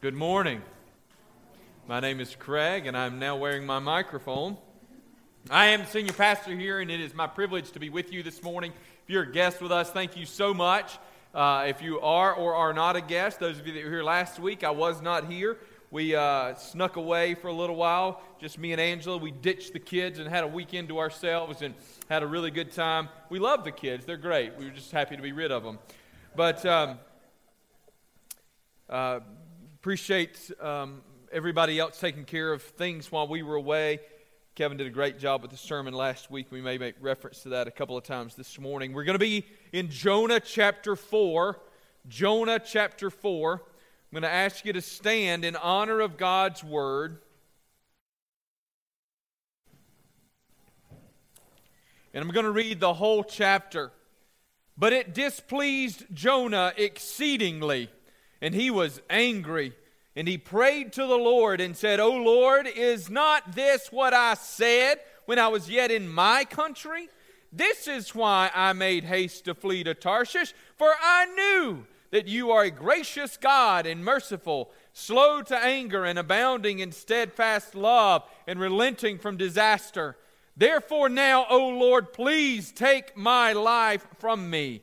Good morning. My name is Craig, and I'm now wearing my microphone. I am senior pastor here, and it is my privilege to be with you this morning. If you're a guest with us, thank you so much. Uh, if you are or are not a guest, those of you that were here last week, I was not here. We uh, snuck away for a little while, just me and Angela. We ditched the kids and had a weekend to ourselves and had a really good time. We love the kids, they're great. We were just happy to be rid of them. But um, uh, appreciate um, everybody else taking care of things while we were away. Kevin did a great job with the sermon last week. We may make reference to that a couple of times this morning. We're going to be in Jonah chapter 4. Jonah chapter 4. I'm going to ask you to stand in honor of God's word. And I'm going to read the whole chapter. But it displeased Jonah exceedingly and he was angry. And he prayed to the Lord and said, O Lord, is not this what I said when I was yet in my country? This is why I made haste to flee to Tarshish, for I knew that you are a gracious God and merciful, slow to anger and abounding in steadfast love and relenting from disaster. Therefore, now, O Lord, please take my life from me,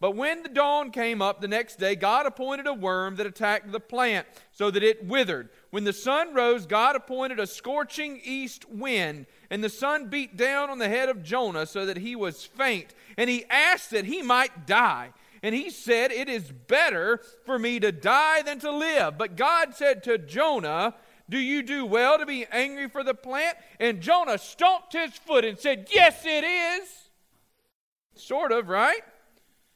But when the dawn came up the next day, God appointed a worm that attacked the plant so that it withered. When the sun rose, God appointed a scorching east wind, and the sun beat down on the head of Jonah so that he was faint. And he asked that he might die. And he said, It is better for me to die than to live. But God said to Jonah, Do you do well to be angry for the plant? And Jonah stomped his foot and said, Yes, it is. Sort of, right?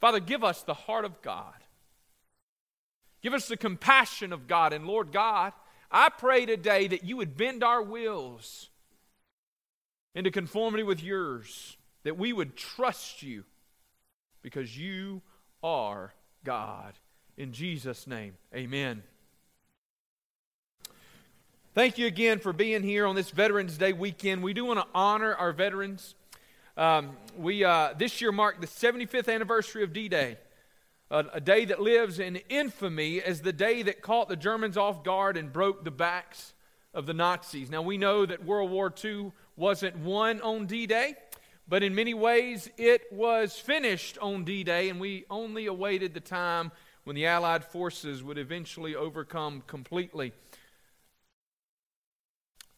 Father, give us the heart of God. Give us the compassion of God. And Lord God, I pray today that you would bend our wills into conformity with yours, that we would trust you because you are God. In Jesus' name, amen. Thank you again for being here on this Veterans Day weekend. We do want to honor our veterans. Um, we uh, this year marked the 75th anniversary of D-Day, a, a day that lives in infamy as the day that caught the Germans off guard and broke the backs of the Nazis. Now we know that World War II wasn't won on D-Day, but in many ways it was finished on D-Day, and we only awaited the time when the Allied forces would eventually overcome completely.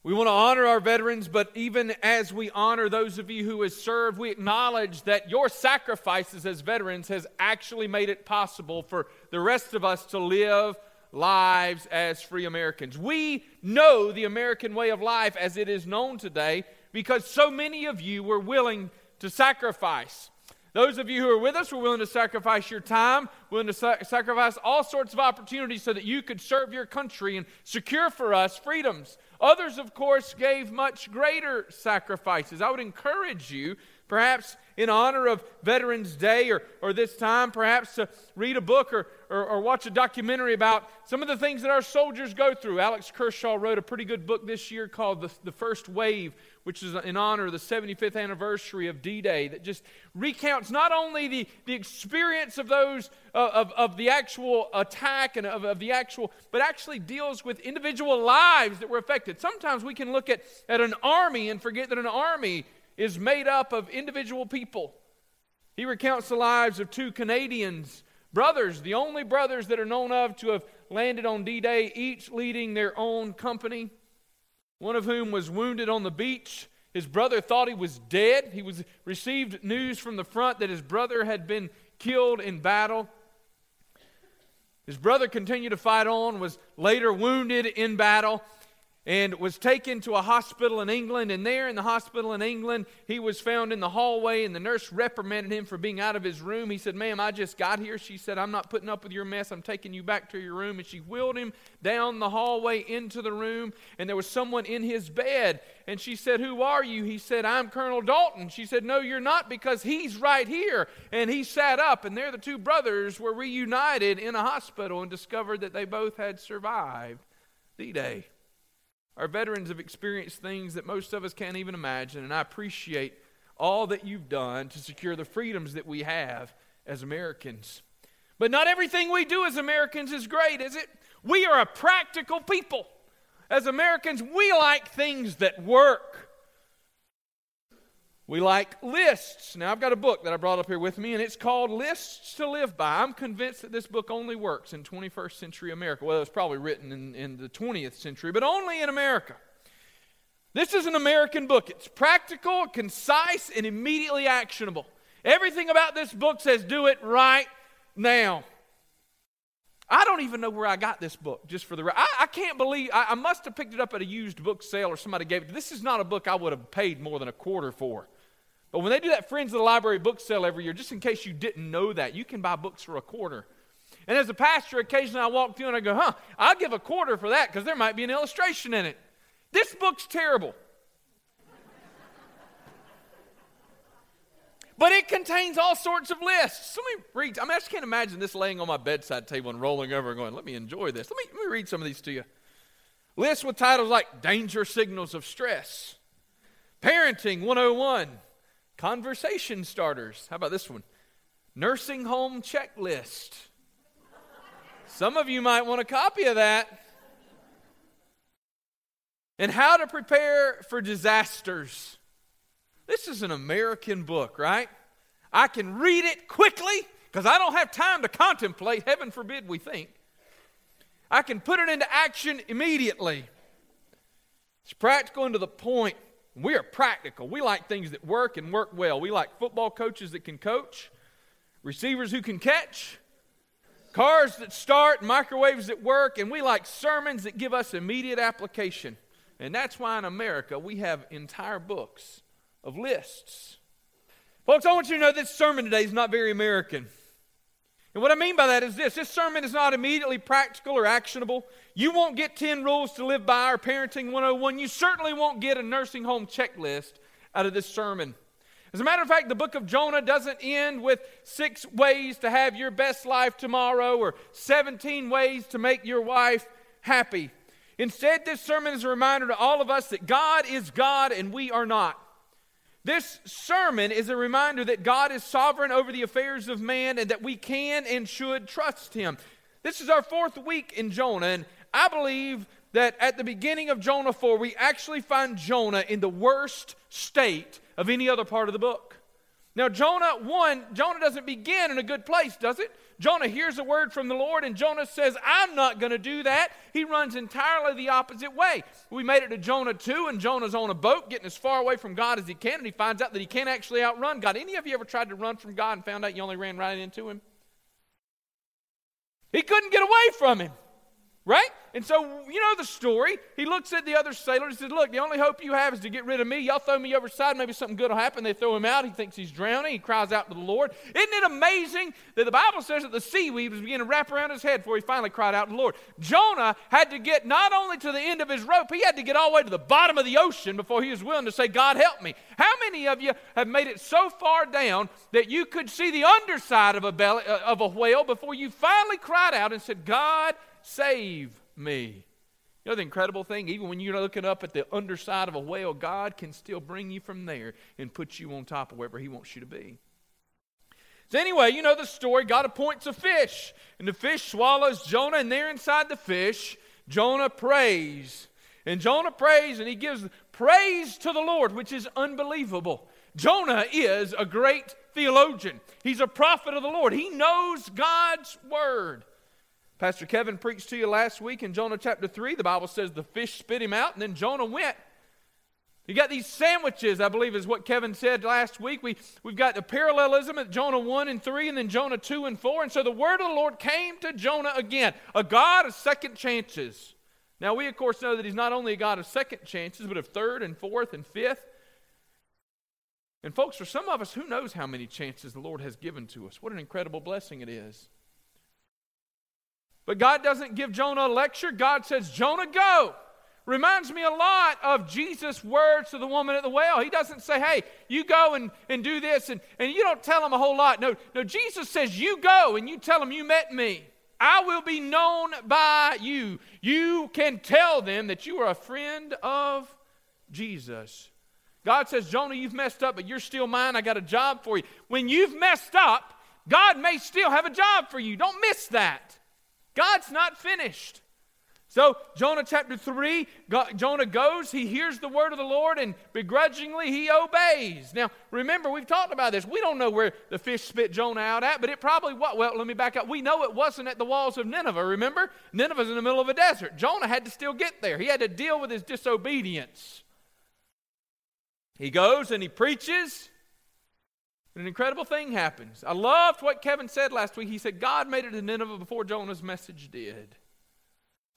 We want to honor our veterans, but even as we honor those of you who have served, we acknowledge that your sacrifices as veterans has actually made it possible for the rest of us to live lives as free Americans. We know the American way of life as it is known today because so many of you were willing to sacrifice. Those of you who are with us were willing to sacrifice your time, willing to sa- sacrifice all sorts of opportunities so that you could serve your country and secure for us freedoms Others, of course, gave much greater sacrifices. I would encourage you, perhaps in honor of Veterans Day or, or this time, perhaps to read a book or, or, or, watch a documentary about some of the things that our soldiers go through. Alex Kershaw wrote a pretty good book this year called The, the First Wave, which is in honor of the 75th anniversary of D Day, that just recounts not only the, the experience of those, uh, of, of the actual attack and of, of the actual, but actually deals with individual lives that were affected. Sometimes we can look at, at an army and forget that an army is made up of individual people. He recounts the lives of two Canadians, brothers, the only brothers that are known of to have landed on D Day, each leading their own company. One of whom was wounded on the beach. His brother thought he was dead. He was received news from the front that his brother had been killed in battle. His brother continued to fight on, was later wounded in battle, and was taken to a hospital in England. And there in the hospital in England, he was found in the hallway, and the nurse reprimanded him for being out of his room. He said, Ma'am, I just got here. She said, I'm not putting up with your mess. I'm taking you back to your room. And she wheeled him down the hallway into the room, and there was someone in his bed. And she said, Who are you? He said, I'm Colonel Dalton. She said, No, you're not, because he's right here. And he sat up, and there the two brothers were reunited in a hospital and discovered that they both had survived D Day. Our veterans have experienced things that most of us can't even imagine, and I appreciate all that you've done to secure the freedoms that we have as Americans. But not everything we do as Americans is great, is it? We are a practical people. As Americans, we like things that work. We like lists. Now, I've got a book that I brought up here with me, and it's called Lists to Live By. I'm convinced that this book only works in 21st century America. Well, it was probably written in, in the 20th century, but only in America. This is an American book. It's practical, concise, and immediately actionable. Everything about this book says do it right now. I don't even know where I got this book, just for the. I, I can't believe. I, I must have picked it up at a used book sale or somebody gave it. This is not a book I would have paid more than a quarter for. But when they do that Friends of the Library book sale every year, just in case you didn't know that, you can buy books for a quarter. And as a pastor, occasionally I walk through and I go, huh, I'll give a quarter for that because there might be an illustration in it. This book's terrible. but it contains all sorts of lists. Let me read. I mean, I just can't imagine this laying on my bedside table and rolling over and going, let me enjoy this. Let me, let me read some of these to you. Lists with titles like Danger Signals of Stress, Parenting 101, Conversation starters. How about this one? Nursing home checklist. Some of you might want a copy of that. And how to prepare for disasters. This is an American book, right? I can read it quickly because I don't have time to contemplate. Heaven forbid we think. I can put it into action immediately. It's practical and to the point. We are practical. We like things that work and work well. We like football coaches that can coach, receivers who can catch, cars that start, microwaves that work, and we like sermons that give us immediate application. And that's why in America we have entire books of lists. Folks, I want you to know this sermon today is not very American. And what I mean by that is this this sermon is not immediately practical or actionable. You won't get 10 rules to live by or parenting 101. You certainly won't get a nursing home checklist out of this sermon. As a matter of fact, the book of Jonah doesn't end with six ways to have your best life tomorrow or 17 ways to make your wife happy. Instead, this sermon is a reminder to all of us that God is God and we are not. This sermon is a reminder that God is sovereign over the affairs of man and that we can and should trust him. This is our fourth week in Jonah, and I believe that at the beginning of Jonah 4, we actually find Jonah in the worst state of any other part of the book. Now, Jonah 1, Jonah doesn't begin in a good place, does it? Jonah hears a word from the Lord, and Jonah says, I'm not going to do that. He runs entirely the opposite way. We made it to Jonah 2, and Jonah's on a boat getting as far away from God as he can, and he finds out that he can't actually outrun God. Any of you ever tried to run from God and found out you only ran right into him? He couldn't get away from him. Right? And so, you know the story. He looks at the other sailors and says, Look, the only hope you have is to get rid of me. Y'all throw me overside, maybe something good will happen. They throw him out. He thinks he's drowning. He cries out to the Lord. Isn't it amazing that the Bible says that the seaweed was beginning to wrap around his head before he finally cried out to the Lord? Jonah had to get not only to the end of his rope, he had to get all the way to the bottom of the ocean before he was willing to say, God, help me. How many of you have made it so far down that you could see the underside of a, belly, uh, of a whale before you finally cried out and said, God, save me. You know the incredible thing? Even when you're looking up at the underside of a whale, God can still bring you from there and put you on top of wherever He wants you to be. So, anyway, you know the story. God appoints a fish, and the fish swallows Jonah, and there inside the fish, Jonah prays. And Jonah prays, and he gives praise to the Lord, which is unbelievable. Jonah is a great theologian, he's a prophet of the Lord, he knows God's word. Pastor Kevin preached to you last week in Jonah chapter 3. The Bible says the fish spit him out, and then Jonah went. You got these sandwiches, I believe is what Kevin said last week. We, we've got the parallelism at Jonah 1 and 3, and then Jonah 2 and 4. And so the word of the Lord came to Jonah again, a God of second chances. Now, we, of course, know that he's not only a God of second chances, but of third and fourth and fifth. And, folks, for some of us, who knows how many chances the Lord has given to us? What an incredible blessing it is. But God doesn't give Jonah a lecture. God says, Jonah, go. Reminds me a lot of Jesus' words to the woman at the well. He doesn't say, hey, you go and, and do this, and, and you don't tell him a whole lot. No, no, Jesus says, you go and you tell them you met me. I will be known by you. You can tell them that you are a friend of Jesus. God says, Jonah, you've messed up, but you're still mine. I got a job for you. When you've messed up, God may still have a job for you. Don't miss that. God's not finished. So, Jonah chapter 3, God, Jonah goes, he hears the word of the Lord, and begrudgingly he obeys. Now, remember, we've talked about this. We don't know where the fish spit Jonah out at, but it probably, what? Well, let me back up. We know it wasn't at the walls of Nineveh, remember? Nineveh's in the middle of a desert. Jonah had to still get there, he had to deal with his disobedience. He goes and he preaches, an incredible thing happens. I loved what Kevin said last week. He said, God made it to Nineveh before Jonah's message did.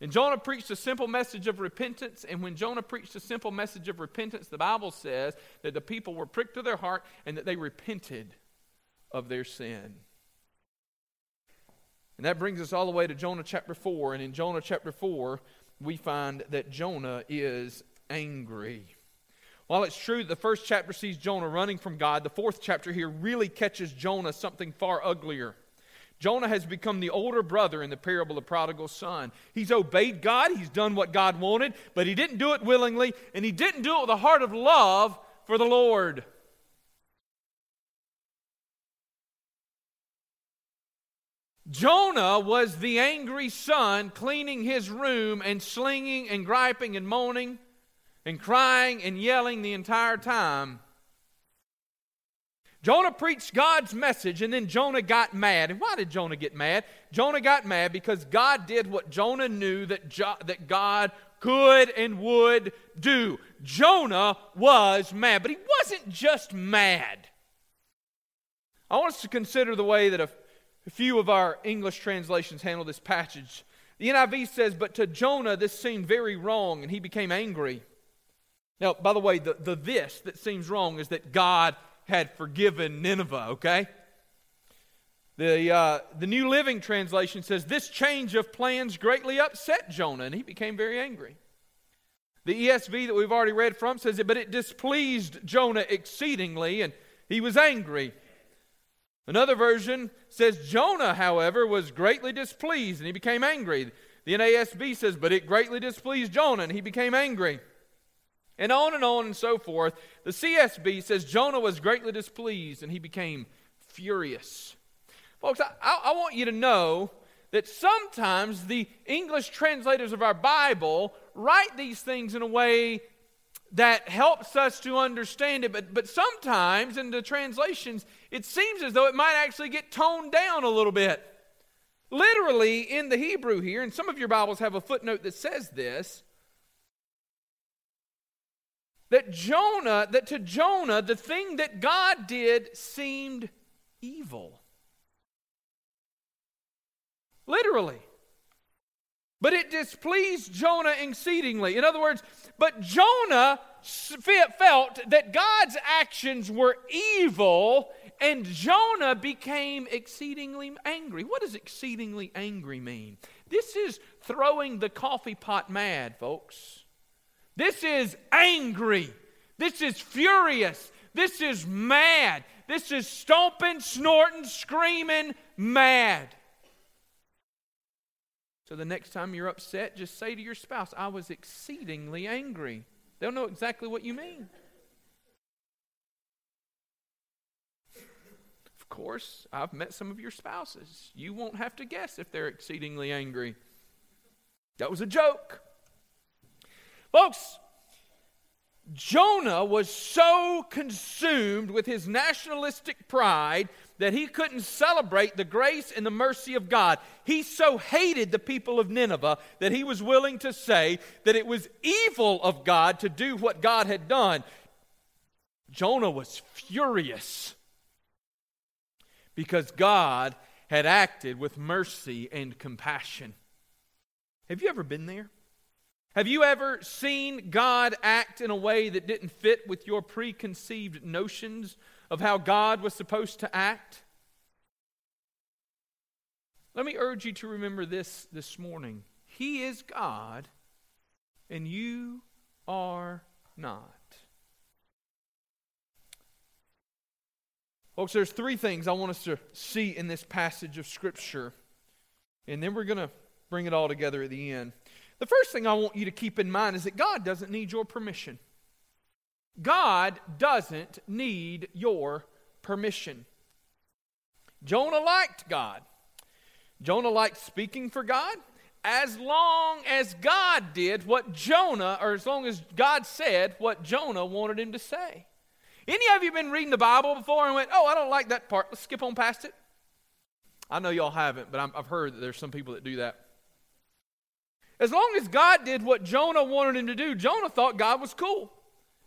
And Jonah preached a simple message of repentance. And when Jonah preached a simple message of repentance, the Bible says that the people were pricked to their heart and that they repented of their sin. And that brings us all the way to Jonah chapter 4. And in Jonah chapter 4, we find that Jonah is angry. While it's true that the first chapter sees Jonah running from God, the fourth chapter here really catches Jonah something far uglier. Jonah has become the older brother in the parable of the prodigal son. He's obeyed God, he's done what God wanted, but he didn't do it willingly, and he didn't do it with a heart of love for the Lord. Jonah was the angry son cleaning his room and slinging and griping and moaning and crying and yelling the entire time. Jonah preached God's message and then Jonah got mad. And why did Jonah get mad? Jonah got mad because God did what Jonah knew that, jo- that God could and would do. Jonah was mad, but he wasn't just mad. I want us to consider the way that a, a few of our English translations handle this passage. The NIV says, But to Jonah this seemed very wrong, and he became angry. Now, by the way, the, the this that seems wrong is that God had forgiven Nineveh, okay? The, uh, the New Living Translation says, This change of plans greatly upset Jonah, and he became very angry. The ESV that we've already read from says it, but it displeased Jonah exceedingly, and he was angry. Another version says, Jonah, however, was greatly displeased, and he became angry. The NASB says, but it greatly displeased Jonah, and he became angry and on and on and so forth. The CSB says Jonah was greatly displeased and he became furious. Folks, I, I, want you to know that sometimes the English translators of our Bible write these things in a way that helps us to understand it, but, but sometimes in the translations, it seems as though it might actually get toned down a little bit. Literally, in the Hebrew here, and some of your Bibles have a footnote that says this, that Jonah, that to Jonah, the thing that God did seemed evil. Literally. But it displeased Jonah exceedingly. In other words, but Jonah felt that God's actions were evil, and Jonah became exceedingly angry. What does exceedingly angry mean? This is throwing the coffee pot mad, folks. This is angry. This is furious. This is mad. This is stomping, snorting, screaming, mad. So the next time you're upset, just say to your spouse, I was exceedingly angry. They'll know exactly what you mean. Of course, I've met some of your spouses. You won't have to guess if they're exceedingly angry. That was a joke. Folks, Jonah was so consumed with his nationalistic pride that he couldn't celebrate the grace and the mercy of God. He so hated the people of Nineveh that he was willing to say that it was evil of God to do what God had done. Jonah was furious because God had acted with mercy and compassion. Have you ever been there? Have you ever seen God act in a way that didn't fit with your preconceived notions of how God was supposed to act? Let me urge you to remember this this morning. He is God, and you are not. Folks, there's three things I want us to see in this passage of Scripture, and then we're going to bring it all together at the end. The first thing I want you to keep in mind is that God doesn't need your permission. God doesn't need your permission. Jonah liked God. Jonah liked speaking for God as long as God did what Jonah, or as long as God said what Jonah wanted him to say. Any of you been reading the Bible before and went, oh, I don't like that part. Let's skip on past it? I know y'all haven't, but i have heard that there's some people that do that. As long as God did what Jonah wanted him to do, Jonah thought God was cool.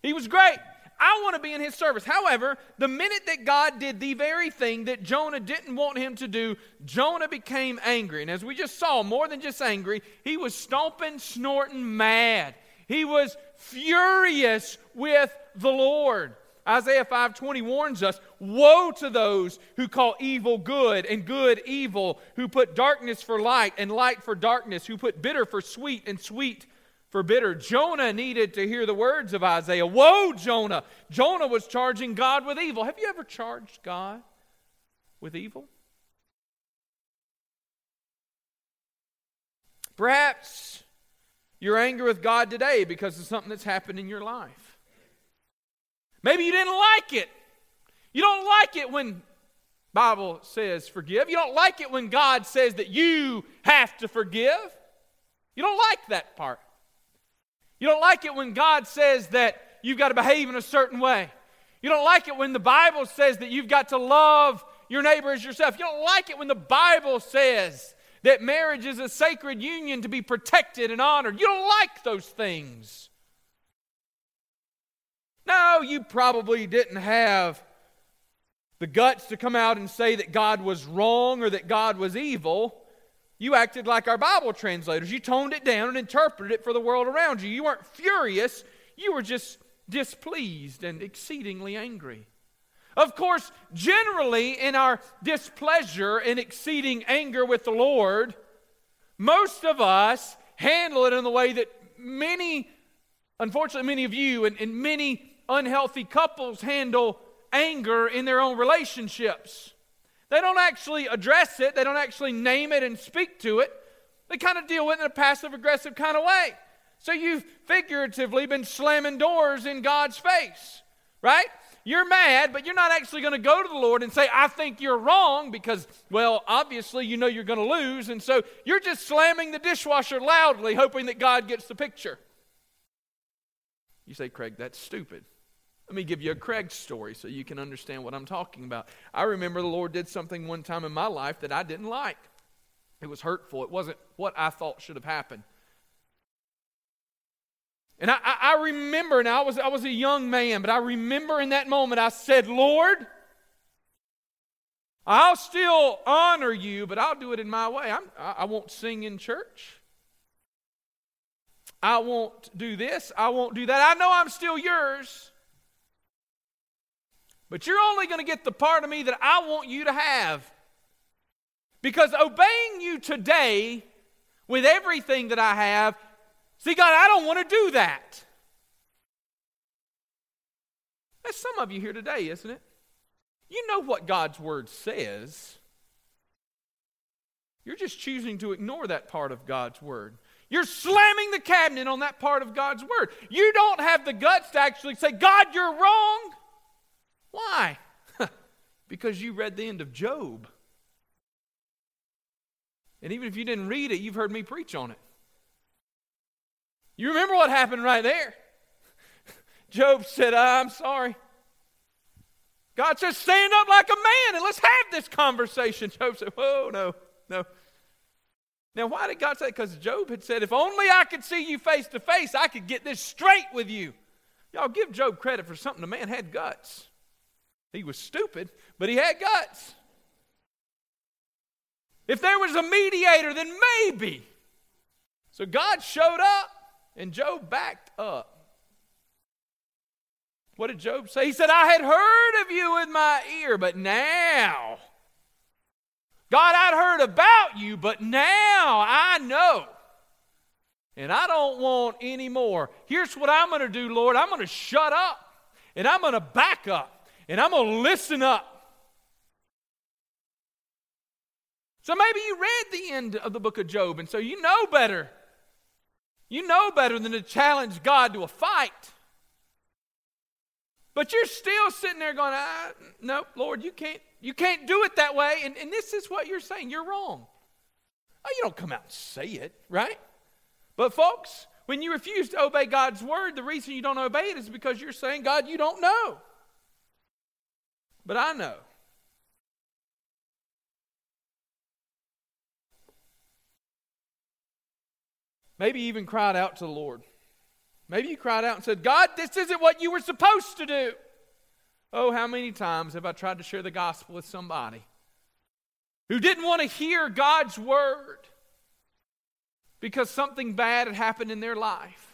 He was great. I want to be in his service. However, the minute that God did the very thing that Jonah didn't want him to do, Jonah became angry. And as we just saw, more than just angry, he was stomping, snorting, mad. He was furious with the Lord. Isaiah 5:20 warns us, "Woe to those who call evil good and good evil, who put darkness for light and light for darkness, who put bitter for sweet and sweet for bitter. Jonah needed to hear the words of Isaiah. Woe, Jonah! Jonah was charging God with evil. Have you ever charged God with evil? Perhaps you're angry with God today because of something that's happened in your life. Maybe you didn't like it. You don't like it when Bible says forgive. You don't like it when God says that you have to forgive. You don't like that part. You don't like it when God says that you've got to behave in a certain way. You don't like it when the Bible says that you've got to love your neighbor as yourself. You don't like it when the Bible says that marriage is a sacred union to be protected and honored. You don't like those things. No, you probably didn't have the guts to come out and say that God was wrong or that God was evil. You acted like our Bible translators. You toned it down and interpreted it for the world around you. You weren't furious, you were just displeased and exceedingly angry. Of course, generally in our displeasure and exceeding anger with the Lord, most of us handle it in the way that many, unfortunately, many of you and, and many unhealthy couples handle anger in their own relationships. They don't actually address it, they don't actually name it and speak to it. They kind of deal with it in a passive aggressive kind of way. So you've figuratively been slamming doors in God's face, right? You're mad, but you're not actually going to go to the Lord and say, I think you're wrong, because, well, obviously you know you're going to lose. And so you're just slamming the dishwasher loudly, hoping that God gets the picture. You say, Craig, that's stupid. Let me give you a Craig story so you can understand what I'm talking about. I remember the Lord did something one time in my life that I didn't like. It was hurtful. It wasn't what I thought should have happened. And I, I, remember, and I was, I was a young man, but I remember in that moment I said, Lord, I'll still honor you, but I'll do it in my way. I'm, I, I won't sing in church. I won't do this. I won't do that. I know I'm still yours. But you're only going to get the part of me that I want you to have. Because obeying you today with everything that I have, see, God, I don't want to do that. That's some of you here today, isn't it? You know what God's word says. You're just choosing to ignore that part of God's word. You're slamming the cabinet on that part of God's word. You don't have the guts to actually say, God, you're wrong. Why? because you read the end of Job. And even if you didn't read it, you've heard me preach on it. You remember what happened right there? Job said, ah, I'm sorry. God says, stand up like a man and let's have this conversation. Job said, Whoa, no, no. Now, why did God say? Because Job had said, if only I could see you face to face, I could get this straight with you. Y'all give Job credit for something. The man had guts. He was stupid, but he had guts. If there was a mediator, then maybe. So God showed up, and Job backed up. What did Job say? He said, I had heard of you with my ear, but now, God, I'd heard about you, but now I know. And I don't want any more. Here's what I'm going to do, Lord. I'm going to shut up, and I'm going to back up, and I'm going to listen up. So maybe you read the end of the book of Job, and so you know better. You know better than to challenge God to a fight. But you're still sitting there going, ah, no, Lord, you can't, you can't do it that way. And, and this is what you're saying. You're wrong. Oh, you don't come out and say it, right? But folks, when you refuse to obey God's word, the reason you don't obey it is because you're saying, God, you don't know. But I know. Maybe even cried out to the Lord. Maybe you cried out and said, God, this isn't what you were supposed to do. Oh, how many times have I tried to share the gospel with somebody who didn't want to hear God's word because something bad had happened in their life?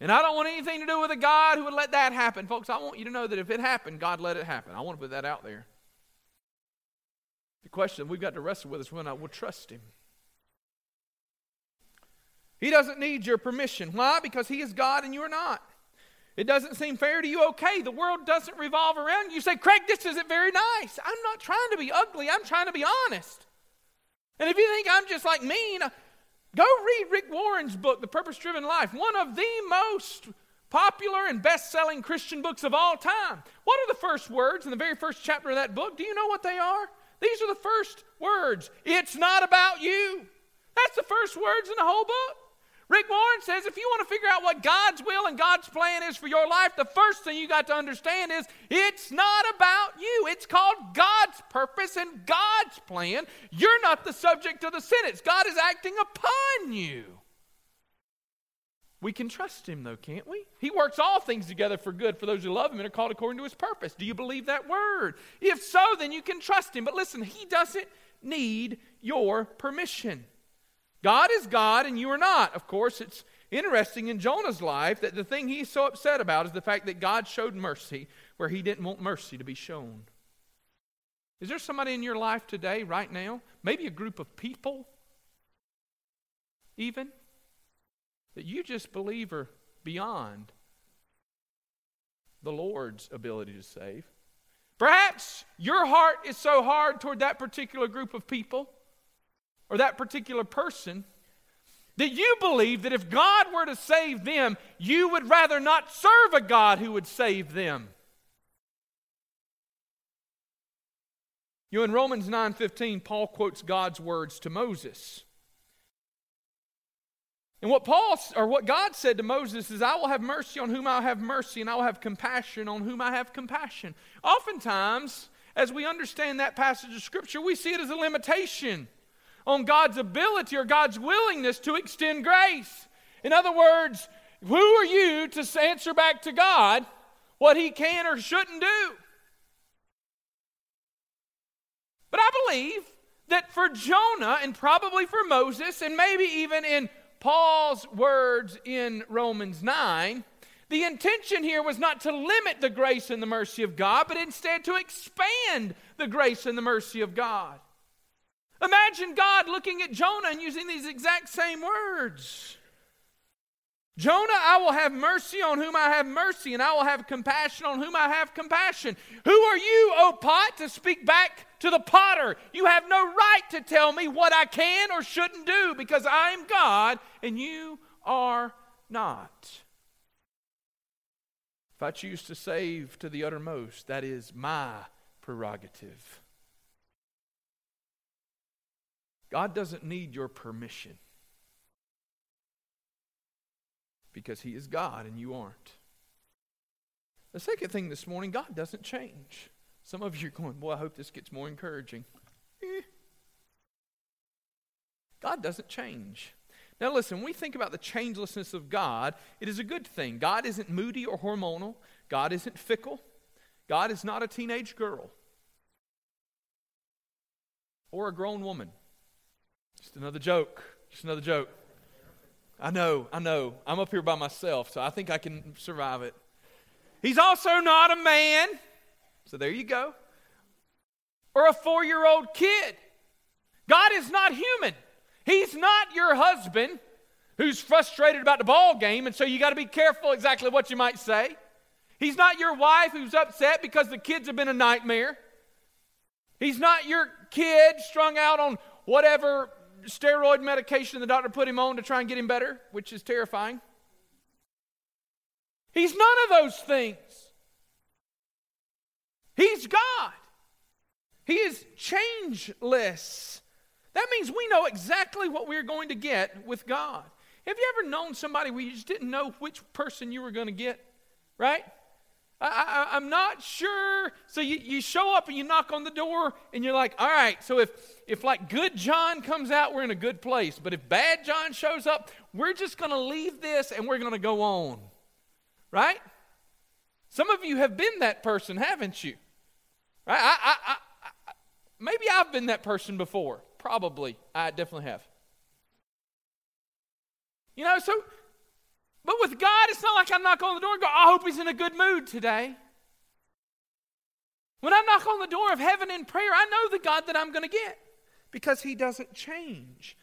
And I don't want anything to do with a God who would let that happen. Folks, I want you to know that if it happened, God let it happen. I want to put that out there. The question we've got to wrestle with is when I will trust Him. He doesn't need your permission. Why? Because He is God and you are not. It doesn't seem fair to you. Okay, the world doesn't revolve around you. You say, Craig, this isn't very nice. I'm not trying to be ugly, I'm trying to be honest. And if you think I'm just like mean, go read Rick Warren's book, The Purpose Driven Life, one of the most popular and best selling Christian books of all time. What are the first words in the very first chapter of that book? Do you know what they are? These are the first words. It's not about you. That's the first words in the whole book. Rick Warren says if you want to figure out what God's will and God's plan is for your life, the first thing you got to understand is it's not about you. It's called God's purpose and God's plan. You're not the subject of the sentence. God is acting upon you. We can trust him, though, can't we? He works all things together for good for those who love him and are called according to his purpose. Do you believe that word? If so, then you can trust him. But listen, he doesn't need your permission. God is God and you are not. Of course, it's interesting in Jonah's life that the thing he's so upset about is the fact that God showed mercy where he didn't want mercy to be shown. Is there somebody in your life today, right now, maybe a group of people, even, that you just believe are beyond the Lord's ability to save? Perhaps your heart is so hard toward that particular group of people or that particular person that you believe that if God were to save them, you would rather not serve a God who would save them. You know, in Romans 9:15, Paul quotes God's words to Moses. And what Paul or what God said to Moses is, I will have mercy on whom I have mercy, and I will have compassion on whom I have compassion. Oftentimes, as we understand that passage of Scripture, we see it as a limitation on God's ability or God's willingness to extend grace. In other words, who are you to answer back to God what He can or shouldn't do? But I believe that for Jonah and probably for Moses, and maybe even in Paul's words in Romans 9, the intention here was not to limit the grace and the mercy of God, but instead to expand the grace and the mercy of God. Imagine God looking at Jonah and using these exact same words. Jonah, I will have mercy on whom I have mercy, and I will have compassion on whom I have compassion. Who are you, O pot, to speak back to the potter? You have no right to tell me what I can or shouldn't do, because I am God and you are not. If I choose to save to the uttermost, that is my prerogative. God doesn't need your permission because He is God and you aren't. The second thing this morning, God doesn't change. Some of you are going, Boy, I hope this gets more encouraging. Eh. God doesn't change. Now, listen, when we think about the changelessness of God, it is a good thing. God isn't moody or hormonal, God isn't fickle, God is not a teenage girl or a grown woman. Just another joke. Just another joke. I know, I know. I'm up here by myself, so I think I can survive it. He's also not a man. So there you go. Or a four year old kid. God is not human. He's not your husband who's frustrated about the ball game, and so you got to be careful exactly what you might say. He's not your wife who's upset because the kids have been a nightmare. He's not your kid strung out on whatever steroid medication the doctor put him on to try and get him better, which is terrifying. He's none of those things. He's God. He is changeless. That means we know exactly what we're going to get with God. Have you ever known somebody where you just didn't know which person you were going to get? Right? I, am not sure. So you, you show up and you knock on the door and you're like, all right, so if, if like good John comes out, we're in a good place. But if bad John shows up, we're just going to leave this and we're going to go on. Right? Some of you have been that person, haven't you? Right? I, I, I, I maybe I've been that person before. Probably. I definitely have. You know, so but with God, it's not like I knock on the door and go, I hope he's in a good mood today. When I knock on the door of heaven in prayer, I know the God that I'm going to get because he doesn't change.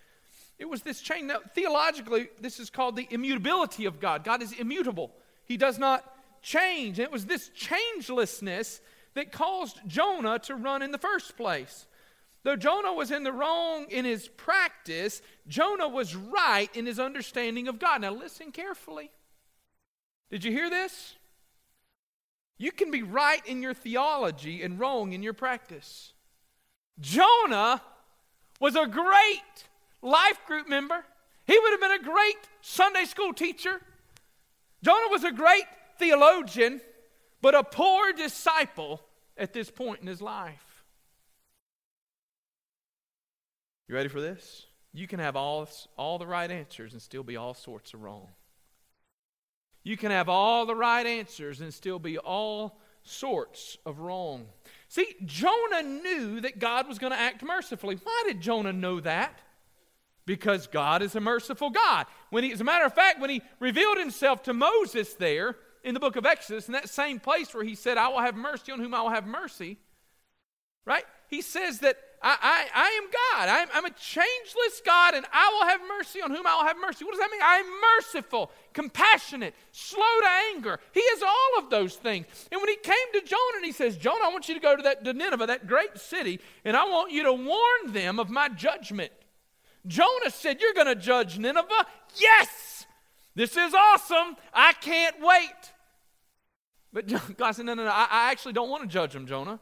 It was this change. Now, theologically, this is called the immutability of God. God is immutable, he does not change. And it was this changelessness that caused Jonah to run in the first place. Though Jonah was in the wrong in his practice, Jonah was right in his understanding of God. Now, listen carefully. Did you hear this? You can be right in your theology and wrong in your practice. Jonah was a great life group member. He would have been a great Sunday school teacher. Jonah was a great theologian, but a poor disciple at this point in his life. You ready for this? You can have all, all the right answers and still be all sorts of wrong. You can have all the right answers and still be all sorts of wrong. See, Jonah knew that God was going to act mercifully. Why did Jonah know that? Because God is a merciful God. When he, as a matter of fact, when he revealed himself to Moses there in the book of Exodus, in that same place where he said, I will have mercy on whom I will have mercy, right? He says that I, I, I am God. I'm, I'm, a changeless God, and I will have mercy on whom I will have mercy. What does that mean? I am merciful, compassionate, slow to anger. He is all of those things. And when he came to Jonah and he says, Jonah, I want you to go to that to Nineveh, that great city, and I want you to warn them of my judgment. Jonah said, You're going to judge Nineveh? Yes! This is awesome. I can't wait. But God said, No, no, no. I, I actually don't want to judge them, Jonah.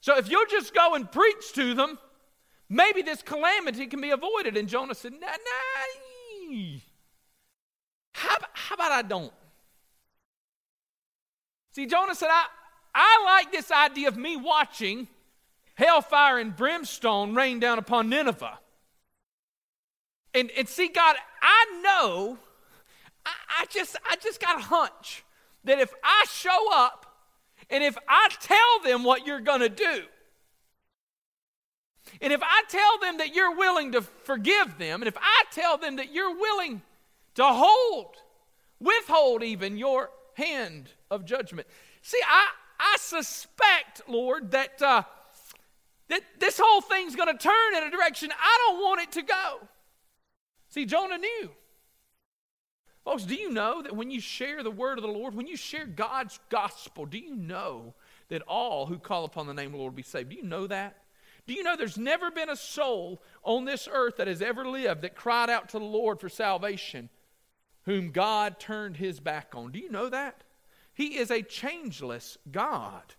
So if you'll just go and preach to them, maybe this calamity can be avoided. And Jonah said, nah, nah. How, how about I don't? See, Jonah said, I, I like this idea of me watching hellfire and brimstone rain down upon Nineveh. And, and see, God, I know, I, I just I just got a hunch that if I show up and if I tell them what you're going to do, and if I tell them that you're willing to forgive them, and if I tell them that you're willing to hold, withhold even your hand of judgment. See, I, I suspect, Lord, that, uh, that this whole thing's going to turn in a direction I don't want it to go. See, Jonah knew. Folks, do you know that when you share the word of the Lord, when you share God's gospel, do you know that all who call upon the name of the Lord will be saved? Do you know that? Do you know there's never been a soul on this earth that has ever lived that cried out to the Lord for salvation, whom God turned his back on? Do you know that? He is a changeless God.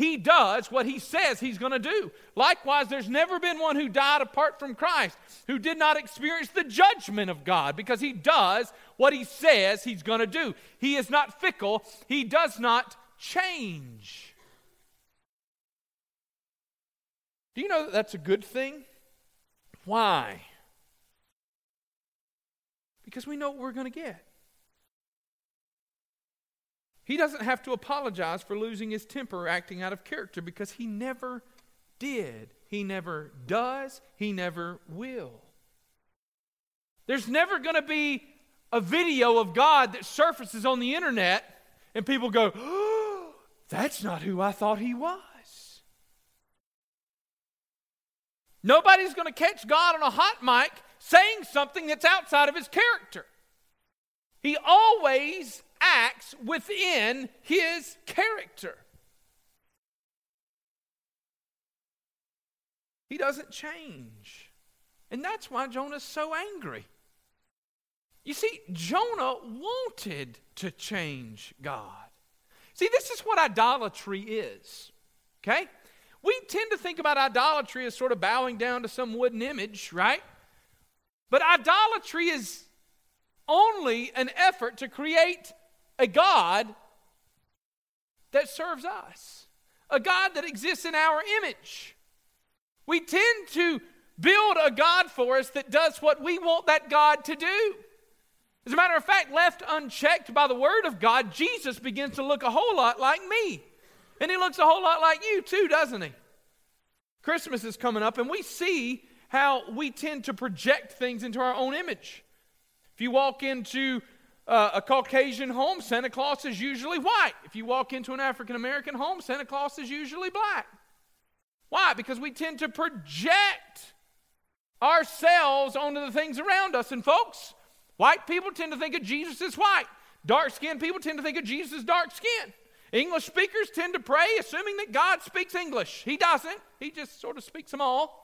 He does what he says he's going to do. Likewise, there's never been one who died apart from Christ who did not experience the judgment of God because he does what he says he's going to do. He is not fickle, he does not change. Do you know that that's a good thing? Why? Because we know what we're going to get. He doesn't have to apologize for losing his temper acting out of character because he never did. He never does. He never will. There's never going to be a video of God that surfaces on the internet and people go, oh, that's not who I thought he was. Nobody's going to catch God on a hot mic saying something that's outside of his character. He always acts within his character. He doesn't change. And that's why Jonah's so angry. You see, Jonah wanted to change God. See, this is what idolatry is. Okay? We tend to think about idolatry as sort of bowing down to some wooden image, right? But idolatry is only an effort to create a God that serves us, a God that exists in our image. We tend to build a God for us that does what we want that God to do. As a matter of fact, left unchecked by the Word of God, Jesus begins to look a whole lot like me. And he looks a whole lot like you, too, doesn't he? Christmas is coming up, and we see how we tend to project things into our own image. If you walk into uh, a Caucasian home, Santa Claus is usually white. If you walk into an African American home, Santa Claus is usually black. Why? Because we tend to project ourselves onto the things around us. And folks, white people tend to think of Jesus as white. Dark skinned people tend to think of Jesus as dark skinned. English speakers tend to pray assuming that God speaks English. He doesn't, He just sort of speaks them all.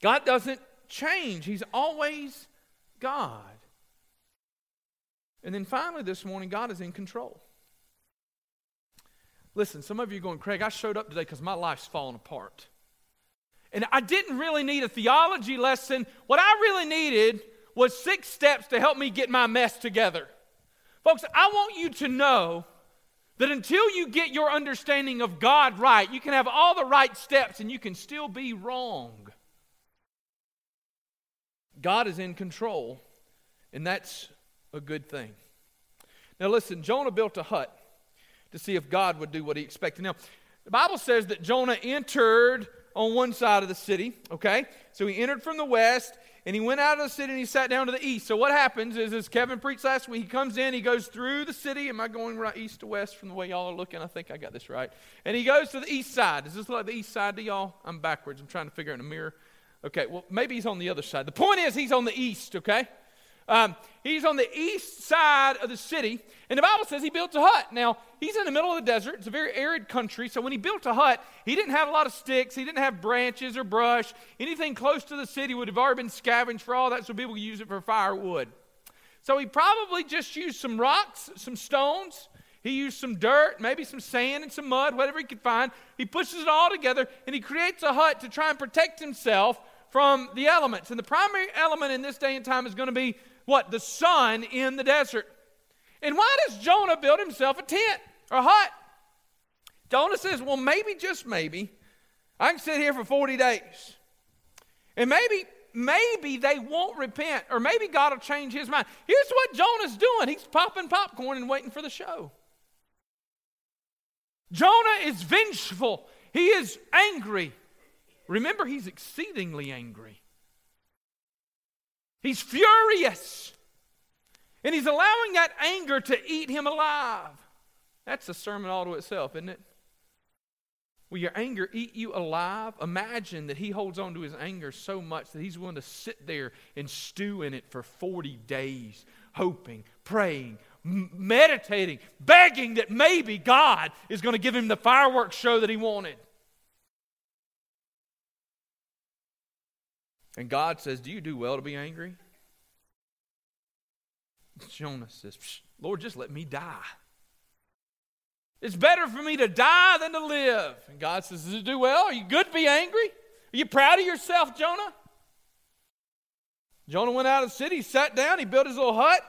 God doesn't change, He's always God. And then finally, this morning, God is in control. Listen, some of you are going, Craig, I showed up today because my life's falling apart. And I didn't really need a theology lesson. What I really needed was six steps to help me get my mess together. Folks, I want you to know that until you get your understanding of God right, you can have all the right steps and you can still be wrong. God is in control, and that's a good thing. Now, listen, Jonah built a hut to see if God would do what he expected. Now, the Bible says that Jonah entered on one side of the city, okay? So he entered from the west and he went out of the city and he sat down to the east. So what happens is, as Kevin preached last week, he comes in, he goes through the city. Am I going right east to west from the way y'all are looking? I think I got this right. And he goes to the east side. Does this look like the east side to y'all? I'm backwards. I'm trying to figure out in a mirror. Okay, well, maybe he's on the other side. The point is, he's on the east, okay? Um, he's on the east side of the city, and the Bible says he built a hut. Now, he's in the middle of the desert. It's a very arid country, so when he built a hut, he didn't have a lot of sticks, he didn't have branches or brush. Anything close to the city would have already been scavenged for all that, so people could use it for firewood. So he probably just used some rocks, some stones. He used some dirt, maybe some sand and some mud, whatever he could find. He pushes it all together and he creates a hut to try and protect himself from the elements. And the primary element in this day and time is going to be what? The sun in the desert. And why does Jonah build himself a tent or a hut? Jonah says, well, maybe, just maybe, I can sit here for 40 days. And maybe, maybe they won't repent, or maybe God will change his mind. Here's what Jonah's doing he's popping popcorn and waiting for the show. Jonah is vengeful, he is angry. Remember, he's exceedingly angry. He's furious. And he's allowing that anger to eat him alive. That's a sermon all to itself, isn't it? Will your anger eat you alive? Imagine that he holds on to his anger so much that he's willing to sit there and stew in it for 40 days, hoping, praying, meditating, begging that maybe God is going to give him the fireworks show that he wanted. And God says, Do you do well to be angry? Jonah says, Lord, just let me die. It's better for me to die than to live. And God says, Does it do well? Are you good to be angry? Are you proud of yourself, Jonah? Jonah went out of the city, sat down, he built his little hut.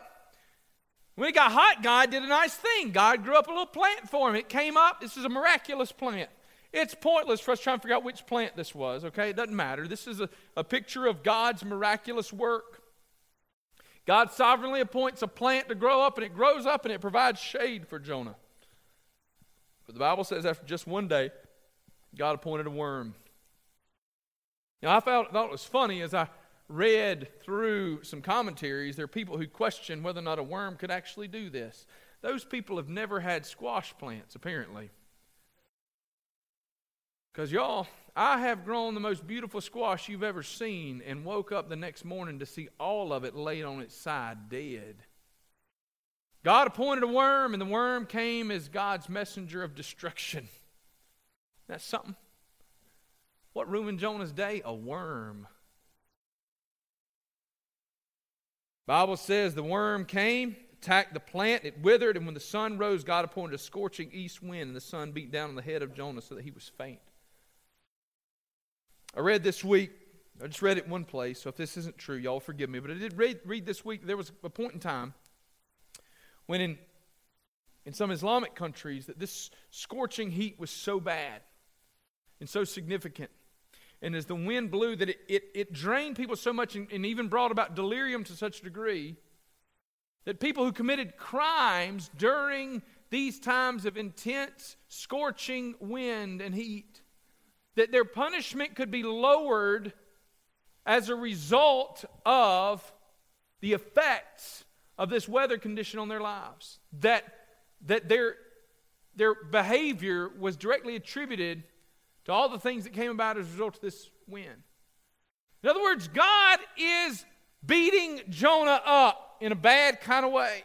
When it got hot, God did a nice thing. God grew up a little plant for him. It came up. This is a miraculous plant. It's pointless for us trying to figure out which plant this was, okay? It doesn't matter. This is a, a picture of God's miraculous work. God sovereignly appoints a plant to grow up, and it grows up and it provides shade for Jonah. But the Bible says after just one day, God appointed a worm. Now, I felt, thought it was funny as I read through some commentaries, there are people who question whether or not a worm could actually do this. Those people have never had squash plants, apparently. Because, y'all, I have grown the most beautiful squash you've ever seen and woke up the next morning to see all of it laid on its side dead. God appointed a worm, and the worm came as God's messenger of destruction. That's something. What ruined Jonah's day? A worm. Bible says the worm came, attacked the plant, it withered, and when the sun rose, God appointed a scorching east wind, and the sun beat down on the head of Jonah so that he was faint. I read this week, I just read it one place, so if this isn't true, y'all forgive me, but I did read, read this week, there was a point in time when in, in some Islamic countries that this scorching heat was so bad and so significant and as the wind blew, that it, it, it drained people so much and, and even brought about delirium to such a degree that people who committed crimes during these times of intense, scorching wind and heat, that their punishment could be lowered as a result of the effects of this weather condition on their lives. That, that their, their behavior was directly attributed to all the things that came about as a result of this wind. In other words, God is beating Jonah up in a bad kind of way.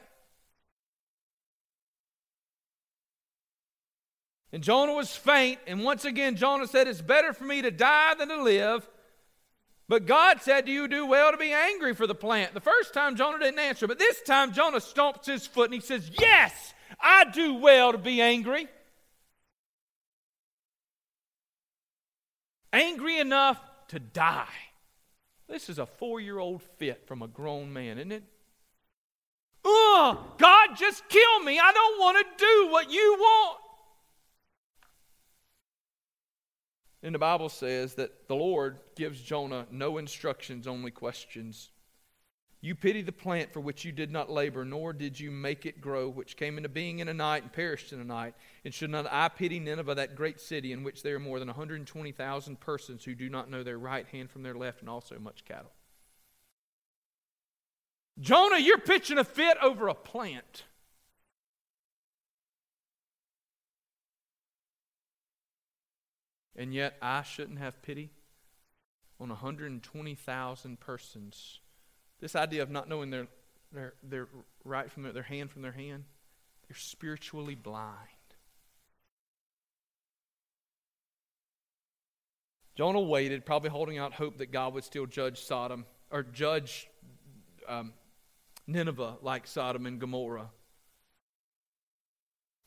And Jonah was faint, and once again, Jonah said, It's better for me to die than to live. But God said, Do you do well to be angry for the plant? The first time Jonah didn't answer, but this time Jonah stomps his foot and he says, Yes, I do well to be angry. Angry enough to die. This is a four year old fit from a grown man, isn't it? Ugh, God, just kill me. I don't want to do what you want. And the Bible says that the Lord gives Jonah no instructions, only questions. You pity the plant for which you did not labor, nor did you make it grow, which came into being in a night and perished in a night. And should not I pity Nineveh, that great city, in which there are more than 120,000 persons who do not know their right hand from their left, and also much cattle? Jonah, you're pitching a fit over a plant. And yet, I shouldn't have pity on 120,000 persons this idea of not knowing their, their, their right from their, their hand from their hand, they're spiritually blind. Jonah waited, probably holding out hope that God would still judge Sodom or judge um, Nineveh like Sodom and Gomorrah.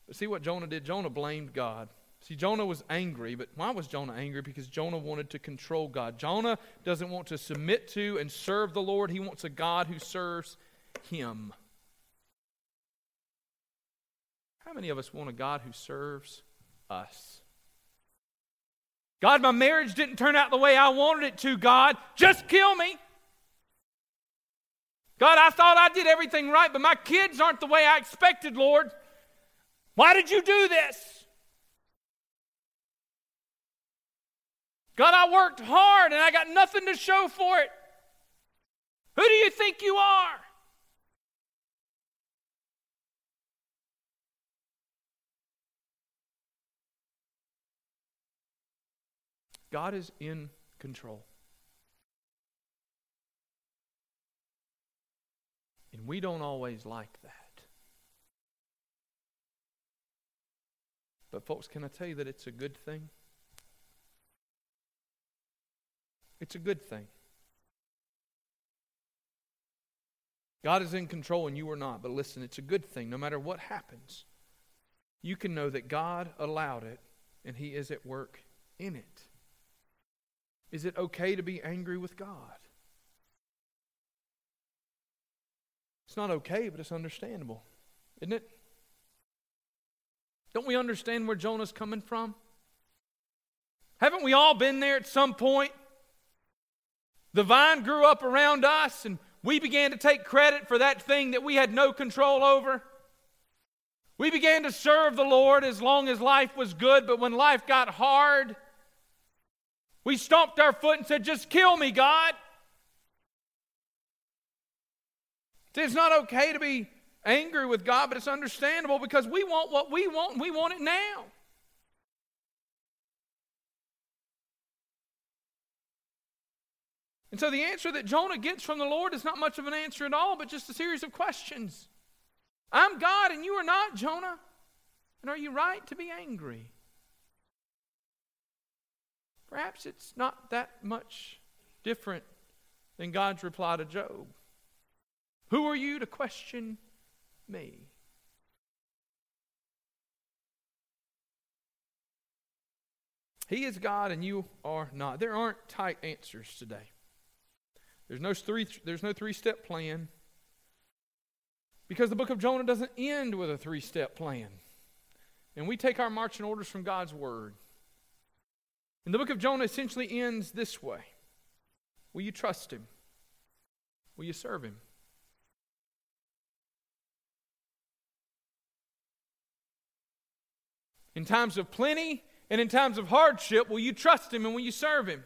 But see what Jonah did? Jonah blamed God. See, Jonah was angry, but why was Jonah angry? Because Jonah wanted to control God. Jonah doesn't want to submit to and serve the Lord, he wants a God who serves him. How many of us want a God who serves us? God, my marriage didn't turn out the way I wanted it to, God. Just kill me. God, I thought I did everything right, but my kids aren't the way I expected, Lord. Why did you do this? God, I worked hard and I got nothing to show for it. Who do you think you are? God is in control. And we don't always like that. But, folks, can I tell you that it's a good thing? It's a good thing. God is in control and you are not. But listen, it's a good thing no matter what happens. you can know that God allowed it and He is at work in it. Is it okay to be angry with God? It's not okay, but it's understandable, isn't it? Don't we understand where Jonah's coming from? Haven't we all been there at some point? The vine grew up around us, and we began to take credit for that thing that we had no control over. We began to serve the Lord as long as life was good, but when life got hard, we stomped our foot and said, Just kill me, God. It's not okay to be angry with God, but it's understandable because we want what we want and we want it now. And so the answer that Jonah gets from the Lord is not much of an answer at all, but just a series of questions. I'm God and you are not, Jonah. And are you right to be angry? Perhaps it's not that much different than God's reply to Job. Who are you to question me? He is God and you are not. There aren't tight answers today. There's no three, there's no three step plan. Because the book of Jonah doesn't end with a three step plan. And we take our marching orders from God's word. And the book of Jonah essentially ends this way Will you trust him? Will you serve him? In times of plenty and in times of hardship, will you trust him and will you serve him?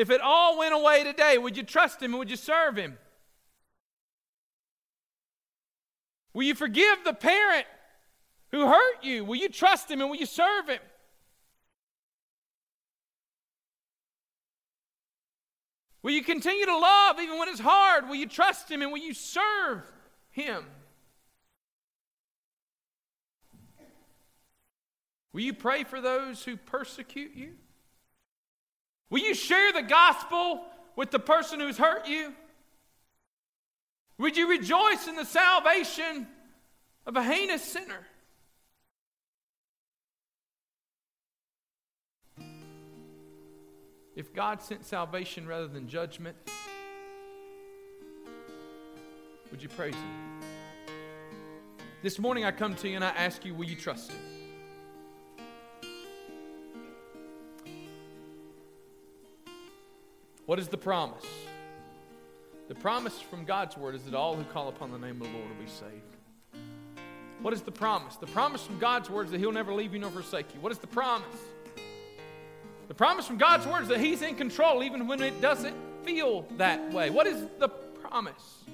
If it all went away today, would you trust him would you serve him? Will you forgive the parent who hurt you? Will you trust him and will you serve him? Will you continue to love even when it's hard? Will you trust him and will you serve him? Will you pray for those who persecute you? Will you share the gospel with the person who's hurt you? Would you rejoice in the salvation of a heinous sinner? If God sent salvation rather than judgment, would you praise Him? This morning I come to you and I ask you, will you trust Him? What is the promise? The promise from God's word is that all who call upon the name of the Lord will be saved. What is the promise? The promise from God's word is that He'll never leave you nor forsake you. What is the promise? The promise from God's word is that He's in control even when it doesn't feel that way. What is the promise?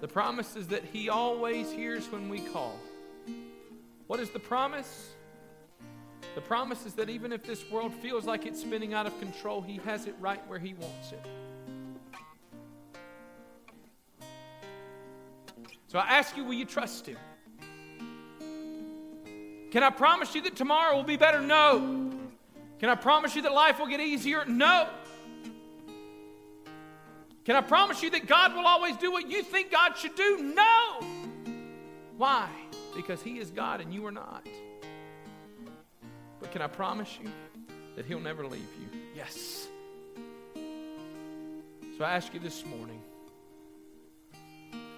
The promise is that He always hears when we call. What is the promise? The promise is that even if this world feels like it's spinning out of control, He has it right where He wants it. So I ask you, will you trust Him? Can I promise you that tomorrow will be better? No. Can I promise you that life will get easier? No. Can I promise you that God will always do what you think God should do? No. Why? Because He is God and you are not. But can I promise you that He'll never leave you? Yes. So I ask you this morning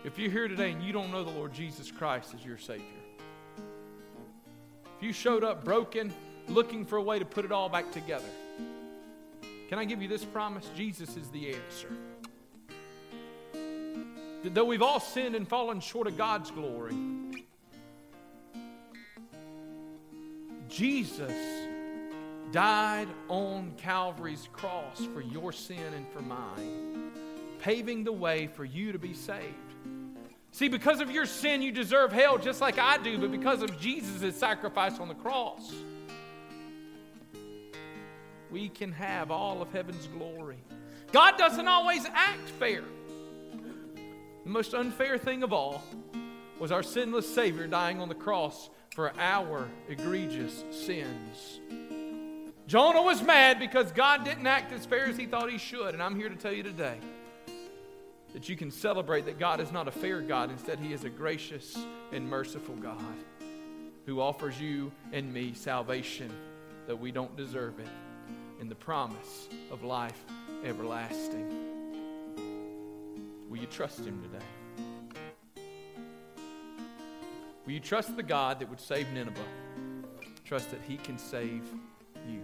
if you're here today and you don't know the Lord Jesus Christ as your Savior, if you showed up broken, looking for a way to put it all back together, can I give you this promise? Jesus is the answer. That Though we've all sinned and fallen short of God's glory, Jesus died on Calvary's cross for your sin and for mine, paving the way for you to be saved. See, because of your sin, you deserve hell just like I do, but because of Jesus' sacrifice on the cross, we can have all of heaven's glory. God doesn't always act fair. The most unfair thing of all was our sinless Savior dying on the cross for our egregious sins. Jonah was mad because God didn't act as fair as he thought he should. And I'm here to tell you today that you can celebrate that God is not a fair God. Instead, He is a gracious and merciful God who offers you and me salvation that we don't deserve it and the promise of life everlasting. Will you trust Him today? Will you trust the God that would save Nineveh? Trust that He can save you.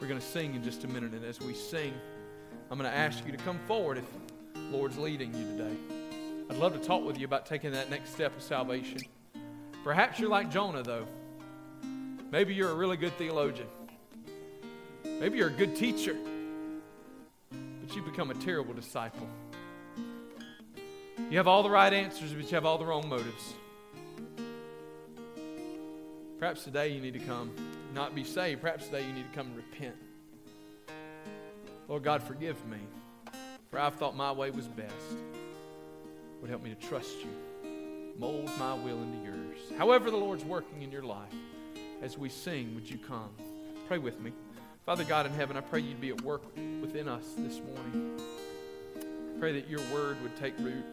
We're going to sing in just a minute, and as we sing, I'm going to ask you to come forward if the Lord's leading you today. I'd love to talk with you about taking that next step of salvation. Perhaps you're like Jonah, though. Maybe you're a really good theologian. Maybe you're a good teacher, but you've become a terrible disciple. You have all the right answers, but you have all the wrong motives. Perhaps today you need to come, not be saved. Perhaps today you need to come and repent. Lord God, forgive me, for I've thought my way was best. Would help me to trust you. Mold my will into yours. However, the Lord's working in your life, as we sing, would you come? Pray with me. Father God in heaven, I pray you'd be at work within us this morning. I pray that your word would take root,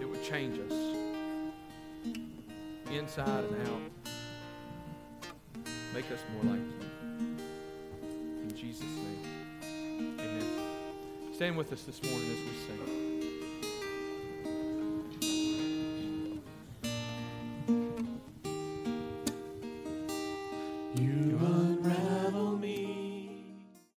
it would change us inside and out. Make us more like you. In Jesus' name, amen. Stand with us this morning as we sing.